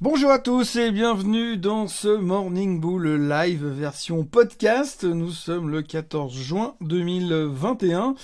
Bonjour à tous et bienvenue dans ce Morning Bull Live version podcast. Nous sommes le 14 juin 2021.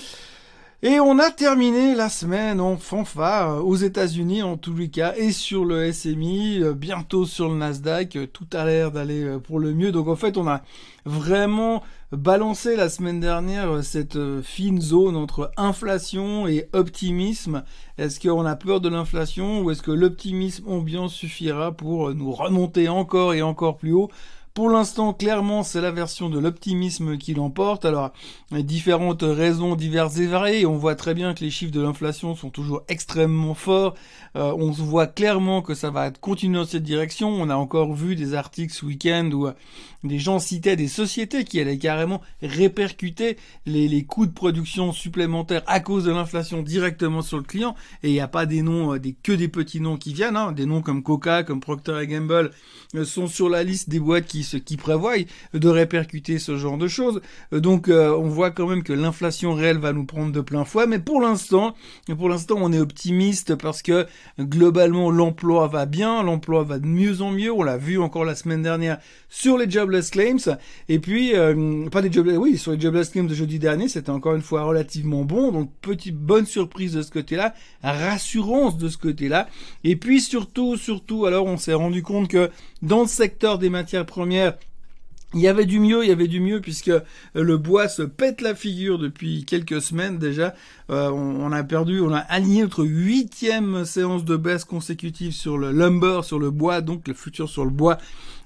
Et on a terminé la semaine en fanfare euh, aux États-Unis en tous les cas et sur le SMI, euh, bientôt sur le Nasdaq. Euh, tout a l'air d'aller pour le mieux. Donc en fait, on a vraiment balancé la semaine dernière cette fine zone entre inflation et optimisme. Est-ce qu'on a peur de l'inflation ou est-ce que l'optimisme ambiant suffira pour nous remonter encore et encore plus haut? Pour l'instant, clairement, c'est la version de l'optimisme qui l'emporte. Alors, différentes raisons diverses et variées. On voit très bien que les chiffres de l'inflation sont toujours extrêmement forts. Euh, on voit clairement que ça va continuer dans cette direction. On a encore vu des articles ce week-end où euh, des gens citaient des sociétés qui allaient carrément répercuter les, les coûts de production supplémentaires à cause de l'inflation directement sur le client. Et il n'y a pas des noms, euh, des, que des petits noms qui viennent. Hein. Des noms comme Coca, comme Procter Gamble sont sur la liste des boîtes qui qui, qui prévoient de répercuter ce genre de choses. Donc euh, on voit quand même que l'inflation réelle va nous prendre de plein fouet, mais pour l'instant, pour l'instant on est optimiste parce que globalement l'emploi va bien, l'emploi va de mieux en mieux. On l'a vu encore la semaine dernière sur les jobless claims. Et puis euh, pas des jobless, oui sur les jobless claims de jeudi dernier, c'était encore une fois relativement bon. Donc petite bonne surprise de ce côté-là, rassurance de ce côté-là. Et puis surtout, surtout, alors on s'est rendu compte que dans le secteur des matières premières, il y avait du mieux, il y avait du mieux puisque euh, le bois se pète la figure depuis quelques semaines déjà. Euh, on, a perdu, on a aligné notre huitième séance de baisse consécutive sur le lumber, sur le bois, donc le futur sur le bois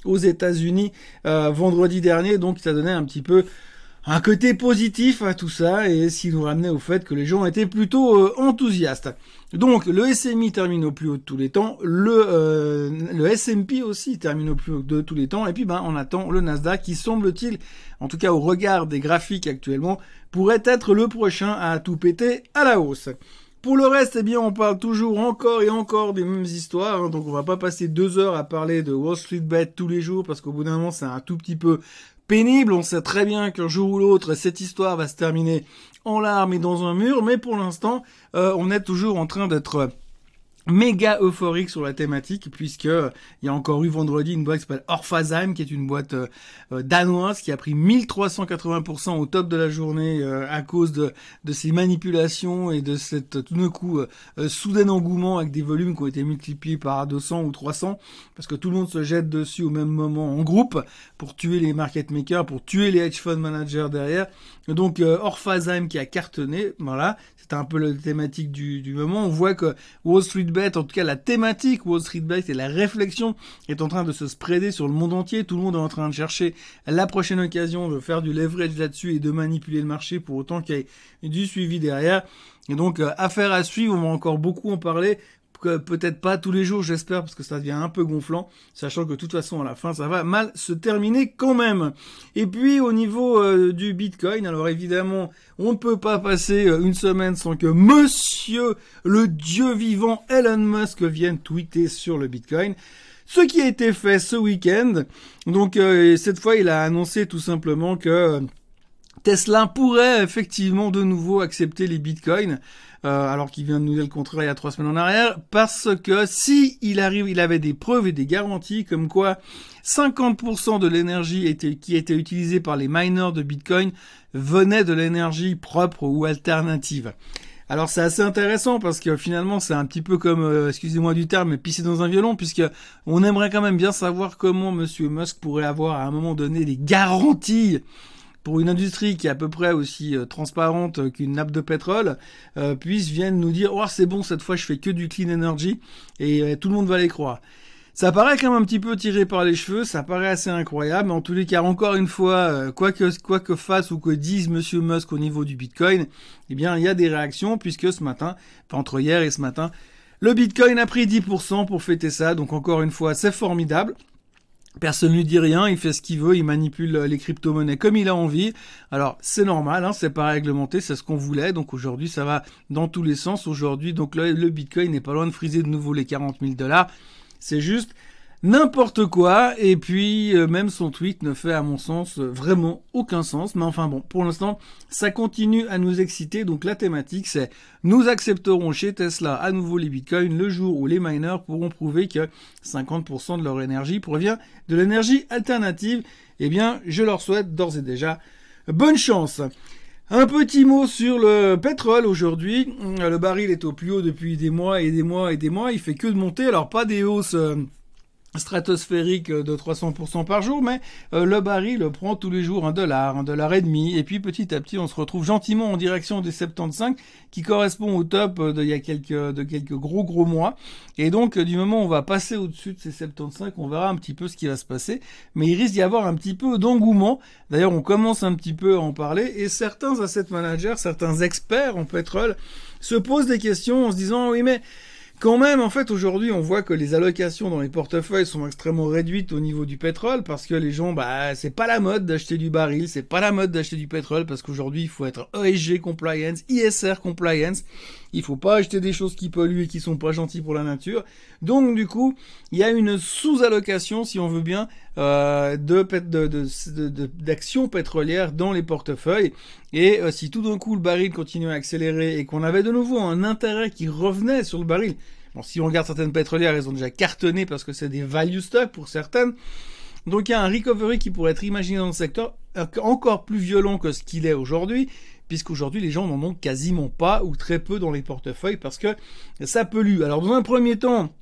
aux États-Unis euh, vendredi dernier. Donc ça donnait un petit peu un côté positif à tout ça et ce qui nous ramenait au fait que les gens étaient plutôt euh, enthousiastes. Donc le SMI termine au plus haut de tous les temps, le, euh, le aussi termine au plus haut de tous les temps et puis ben on attend le Nasdaq qui semble-t-il, en tout cas au regard des graphiques actuellement, pourrait être le prochain à tout péter à la hausse. Pour le reste, eh bien, on parle toujours encore et encore des mêmes histoires. Hein. donc, on va pas passer deux heures à parler de Wall Street Bet tous les jours parce qu'au bout d'un moment, c'est un tout petit peu pénible. On sait très bien qu'un jour ou l'autre, cette histoire va se terminer en larmes et dans un mur, mais pour l'instant, euh, on est toujours en train d'être méga euphorique sur la thématique puisque euh, il y a encore eu vendredi une boîte qui s'appelle Orphasheim qui est une boîte euh, euh, danoise qui a pris 1380% au top de la journée à cause de, de ces manipulations et de cette tout d'un coup soudain engouement avec des volumes qui ont été multipliés par 200 ou 300 parce que tout le monde se jette dessus au même moment en groupe pour tuer les market makers, pour tuer les hedge fund managers derrière. Donc Orphasheim qui a cartonné, voilà, c'était un peu la thématique du, du moment. On voit que Wall Street Bet, en tout cas la thématique Wall Street Bet et la réflexion est en train de se spreader sur le monde entier. Tout le monde est en train de chercher la prochaine occasion de faire du leverage là-dessus et de manipuler le marché pour autant qu'il y ait du suivi derrière. Et donc, euh, affaire à suivre, on va encore beaucoup en parler peut-être pas tous les jours, j'espère, parce que ça devient un peu gonflant, sachant que de toute façon, à la fin, ça va mal se terminer quand même. Et puis, au niveau euh, du Bitcoin, alors évidemment, on ne peut pas passer euh, une semaine sans que monsieur le dieu vivant Elon Musk vienne tweeter sur le Bitcoin. Ce qui a été fait ce week-end. Donc, euh, cette fois, il a annoncé tout simplement que Tesla pourrait effectivement de nouveau accepter les bitcoins. Euh, alors qu'il vient de nous dire le contraire il y a trois semaines en arrière, parce que si il arrive, il avait des preuves et des garanties comme quoi 50% de l'énergie qui était utilisée par les miners de Bitcoin venait de l'énergie propre ou alternative. Alors c'est assez intéressant parce que finalement c'est un petit peu comme, euh, excusez-moi du terme, mais pisser dans un violon puisque on aimerait quand même bien savoir comment Monsieur Musk pourrait avoir à un moment donné des garanties pour une industrie qui est à peu près aussi euh, transparente qu'une nappe de pétrole, euh, viennent nous dire oh c'est bon cette fois je fais que du clean energy et euh, tout le monde va les croire. Ça paraît quand même un petit peu tiré par les cheveux, ça paraît assez incroyable, mais en tous les cas, encore une fois, euh, quoi que quoi que fasse ou que dise Monsieur Musk au niveau du Bitcoin, eh bien, il y a des réactions puisque ce matin, enfin, entre hier et ce matin, le Bitcoin a pris 10% pour fêter ça, donc encore une fois, c'est formidable. Personne ne lui dit rien, il fait ce qu'il veut, il manipule les crypto-monnaies comme il a envie. Alors c'est normal, hein, c'est pas réglementé, c'est ce qu'on voulait. Donc aujourd'hui ça va dans tous les sens. Aujourd'hui donc le, Bitcoin n'est pas loin de friser de nouveau les 40 000 dollars. C'est juste n'importe quoi. Et puis euh, même son tweet ne fait à mon sens vraiment aucun sens. Mais enfin bon, pour l'instant, ça continue à nous exciter. Donc la thématique c'est nous accepterons chez Tesla à nouveau les bitcoins le jour où les miners pourront prouver que 50% de leur énergie provient de l'énergie alternative. Eh bien, je leur souhaite d'ores et déjà bonne chance. Un petit mot sur le pétrole aujourd'hui. Le baril est au plus haut depuis des mois et des mois et des mois. Il fait que de monter. Alors pas des hausses euh, stratosphérique de 300% par jour, mais euh, le baril prend tous les jours un dollar, un dollar et demi, et puis petit à petit on se retrouve gentiment en direction des 75, qui correspond au top d'il y a quelques, de quelques gros gros mois, et donc du moment où on va passer au-dessus de ces 75, on verra un petit peu ce qui va se passer, mais il risque d'y avoir un petit peu d'engouement, d'ailleurs on commence un petit peu à en parler, et certains asset managers, certains experts en pétrole se posent des questions en se disant oui mais quand même, en fait, aujourd'hui, on voit que les allocations dans les portefeuilles sont extrêmement réduites au niveau du pétrole parce que les gens, bah, c'est pas la mode d'acheter du baril, c'est pas la mode d'acheter du pétrole parce qu'aujourd'hui, il faut être ESG compliance, ISR compliance. Il faut pas acheter des choses qui polluent et qui sont pas gentilles pour la nature. Donc, du coup, il y a une sous-allocation, si on veut bien, euh, de, d'actions pétrolières dans les portefeuilles. Et euh, si tout d'un coup le baril continue à accélérer et qu'on avait de nouveau un intérêt qui revenait sur le baril, bon, si on regarde certaines pétrolières, elles ont déjà cartonné parce que c'est des value stocks pour certaines. Donc il y a un recovery qui pourrait être imaginé dans le secteur encore plus violent que ce qu'il est aujourd'hui, puisqu'aujourd'hui les gens n'en ont quasiment pas ou très peu dans les portefeuilles parce que ça pollue. Alors dans un premier temps,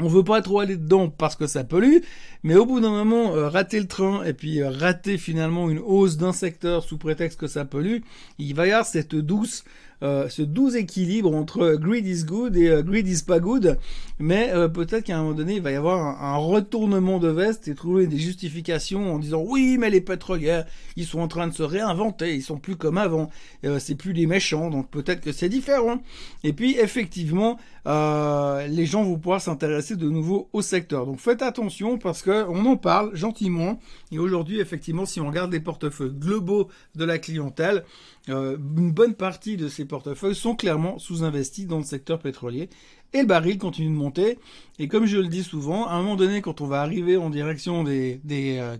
on veut pas trop aller dedans parce que ça pollue, mais au bout d'un moment, euh, rater le train et puis euh, rater finalement une hausse d'un secteur sous prétexte que ça pollue, il va y avoir cette douce euh, ce doux équilibre entre greed is good et euh, greed is pas good, mais euh, peut-être qu'à un moment donné, il va y avoir un, retournement de veste et trouver des justifications en disant oui, mais les pétrolières, ils sont en train de se réinventer, ils sont plus comme avant, c'est plus les méchants, donc peut-être que c'est différent. Et puis effectivement, les gens vont pouvoir s'intéresser de nouveau au secteur. Donc faites attention parce que on en parle gentiment. Et aujourd'hui, effectivement, si on regarde les portefeuilles globaux de la clientèle, une bonne partie de ces portefeuilles sont clairement sous-investis dans le secteur pétrolier. Et le baril continue de monter. Et comme je le dis souvent, à un moment donné, quand on va arriver en direction des,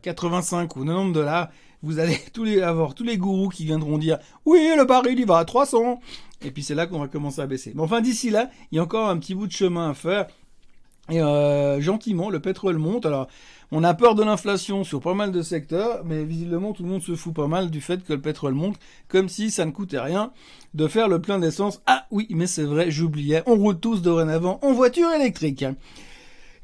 85 euh, ou 90 dollars, vous allez tous les, avoir tous les gourous qui viendront dire oui, le baril il va à 300. Et puis c'est là qu'on va commencer à baisser. Mais enfin d'ici là, il y a encore un petit bout de chemin à faire. Et euh, gentiment, le pétrole monte. Alors, on a peur de l'inflation sur pas mal de secteurs, mais visiblement tout le monde se fout pas mal du fait que le pétrole monte, comme si ça ne coûtait rien de faire le plein d'essence. Ah oui, mais c'est vrai, j'oubliais. On roule tous dorénavant en voiture électrique.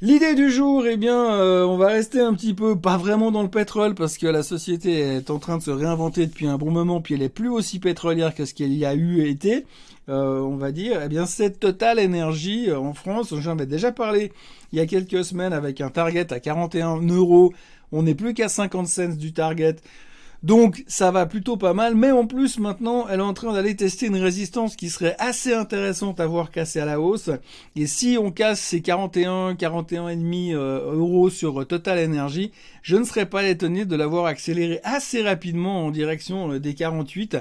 L'idée du jour, eh bien, euh, on va rester un petit peu, pas vraiment dans le pétrole, parce que la société est en train de se réinventer depuis un bon moment, puis elle est plus aussi pétrolière que ce qu'elle y a eu et été, euh, on va dire. Eh bien, cette Total Énergie euh, en France, j'en avais déjà parlé il y a quelques semaines avec un target à 41 euros. On n'est plus qu'à 50 cents du target. Donc ça va plutôt pas mal, mais en plus maintenant elle est en train d'aller tester une résistance qui serait assez intéressante à voir casser à la hausse. Et si on casse ces 41, 41,5 euh, euros sur Total Energy, je ne serais pas étonné de l'avoir accéléré assez rapidement en direction euh, des 48.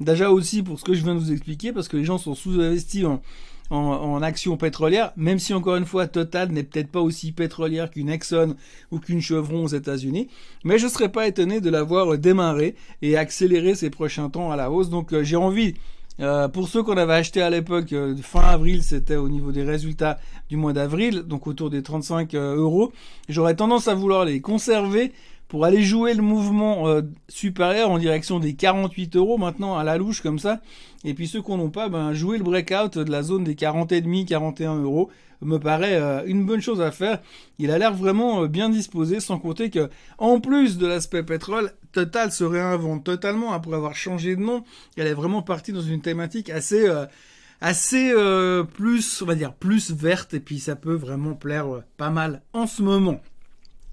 Déjà aussi pour ce que je viens de vous expliquer, parce que les gens sont sous-investis en en, en actions pétrolières, même si encore une fois Total n'est peut-être pas aussi pétrolière qu'une Exxon ou qu'une Chevron aux États-Unis, mais je serais pas étonné de l'avoir démarré et accéléré ces prochains temps à la hausse. Donc euh, j'ai envie euh, pour ceux qu'on avait acheté à l'époque, euh, fin avril, c'était au niveau des résultats du mois d'avril, donc autour des 35 euros. J'aurais tendance à vouloir les conserver pour aller jouer le mouvement euh, supérieur en direction des 48 euros maintenant à la louche comme ça. Et puis ceux qu'on n'ont pas, ben, jouer le breakout de la zone des 40,5, 41 euros me paraît euh, une bonne chose à faire. Il a l'air vraiment euh, bien disposé, sans compter que en plus de l'aspect pétrole, Total se réinvente totalement après avoir changé de nom. Elle est vraiment partie dans une thématique assez assez plus, on va dire, plus verte, et puis ça peut vraiment plaire pas mal en ce moment.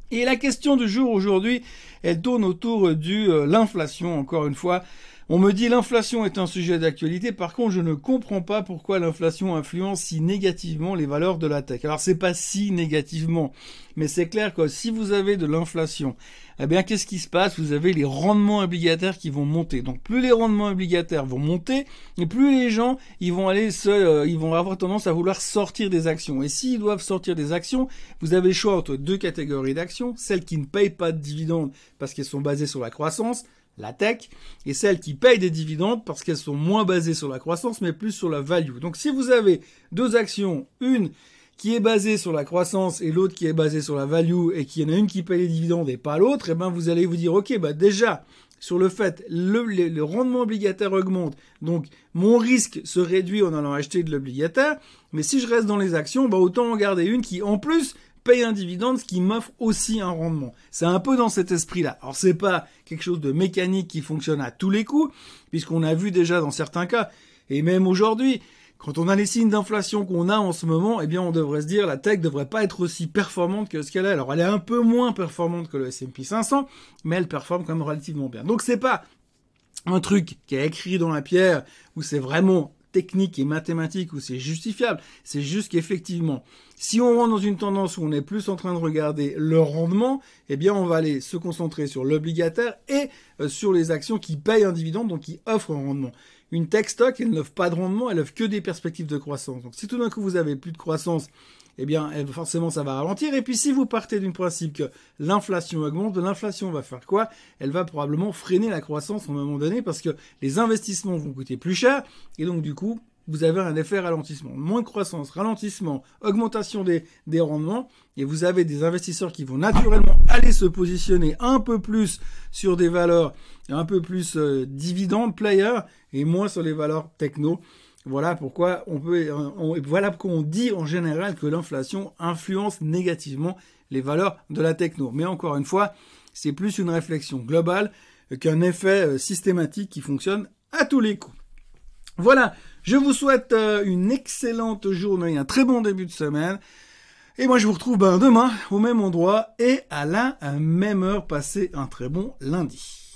Et la question du jour aujourd'hui, elle tourne autour de euh, l'inflation, encore une fois. On me dit l'inflation est un sujet d'actualité, par contre je ne comprends pas pourquoi l'inflation influence si négativement les valeurs de la tech. Alors c'est pas si négativement, mais c'est clair que si vous avez de l'inflation, eh bien qu'est-ce qui se passe? Vous avez les rendements obligataires qui vont monter. Donc plus les rendements obligataires vont monter, et plus les gens ils vont aller se, euh, ils vont avoir tendance à vouloir sortir des actions. Et s'ils doivent sortir des actions, vous avez le choix entre deux catégories d'actions, celles qui ne payent pas de dividendes parce qu'elles sont basées sur la croissance, la tech, et celles qui payent des dividendes parce qu'elles sont moins basées sur la croissance, mais plus sur la value. Donc si vous avez deux actions, une qui est basée sur la croissance et l'autre qui est basée sur la value, et qu'il y en a une qui paye les dividendes et pas l'autre, et eh ben vous allez vous dire, ok, bah déjà, sur le fait, le, le, rendement obligataire augmente, donc mon risque se réduit en allant acheter de l'obligataire, mais si je reste dans les actions, bah autant en garder une qui, en plus, paye un dividende, ce qui m'offre aussi un rendement. C'est un peu dans cet esprit-là. Alors c'est pas quelque chose de mécanique qui fonctionne à tous les coups, puisqu'on a vu déjà dans certains cas, et même aujourd'hui, quand on a les signes d'inflation qu'on a en ce moment, eh bien on devrait se dire la tech devrait pas être aussi performante que ce qu'elle est. Alors elle est un peu moins performante que le S&P 500, mais elle performe quand même relativement bien. Donc c'est pas un truc qui est écrit dans la pierre où c'est vraiment technique et mathématique où c'est justifiable. C'est juste qu'effectivement, si on rentre dans une tendance où on est plus en train de regarder le rendement, eh bien, on va aller se concentrer sur l'obligataire et euh, sur les actions qui payent un dividende, donc qui offrent un rendement. Une tech stock, elle n'offre pas de rendement, elle offre que des perspectives de croissance. Donc, si tout d'un coup vous avez plus de croissance eh bien forcément ça va ralentir. Et puis si vous partez du principe que l'inflation augmente, l'inflation va faire quoi? Elle va probablement freiner la croissance à un moment donné parce que les investissements vont coûter plus cher et donc du coup vous avez un effet ralentissement. Moins de croissance, ralentissement, augmentation des, des rendements, et vous avez des investisseurs qui vont naturellement aller se positionner un peu plus sur des valeurs un peu plus euh, dividendes player et moins sur les valeurs techno. Voilà pourquoi on peut, voilà pourquoi on dit en général que l'inflation influence négativement les valeurs de la techno. Mais encore une fois, c'est plus une réflexion globale qu'un effet euh, systématique qui fonctionne à tous les coups. Voilà, je vous souhaite euh, une excellente journée, un très bon début de semaine. Et moi, je vous retrouve ben, demain au même endroit et à la même heure. Passez un très bon lundi.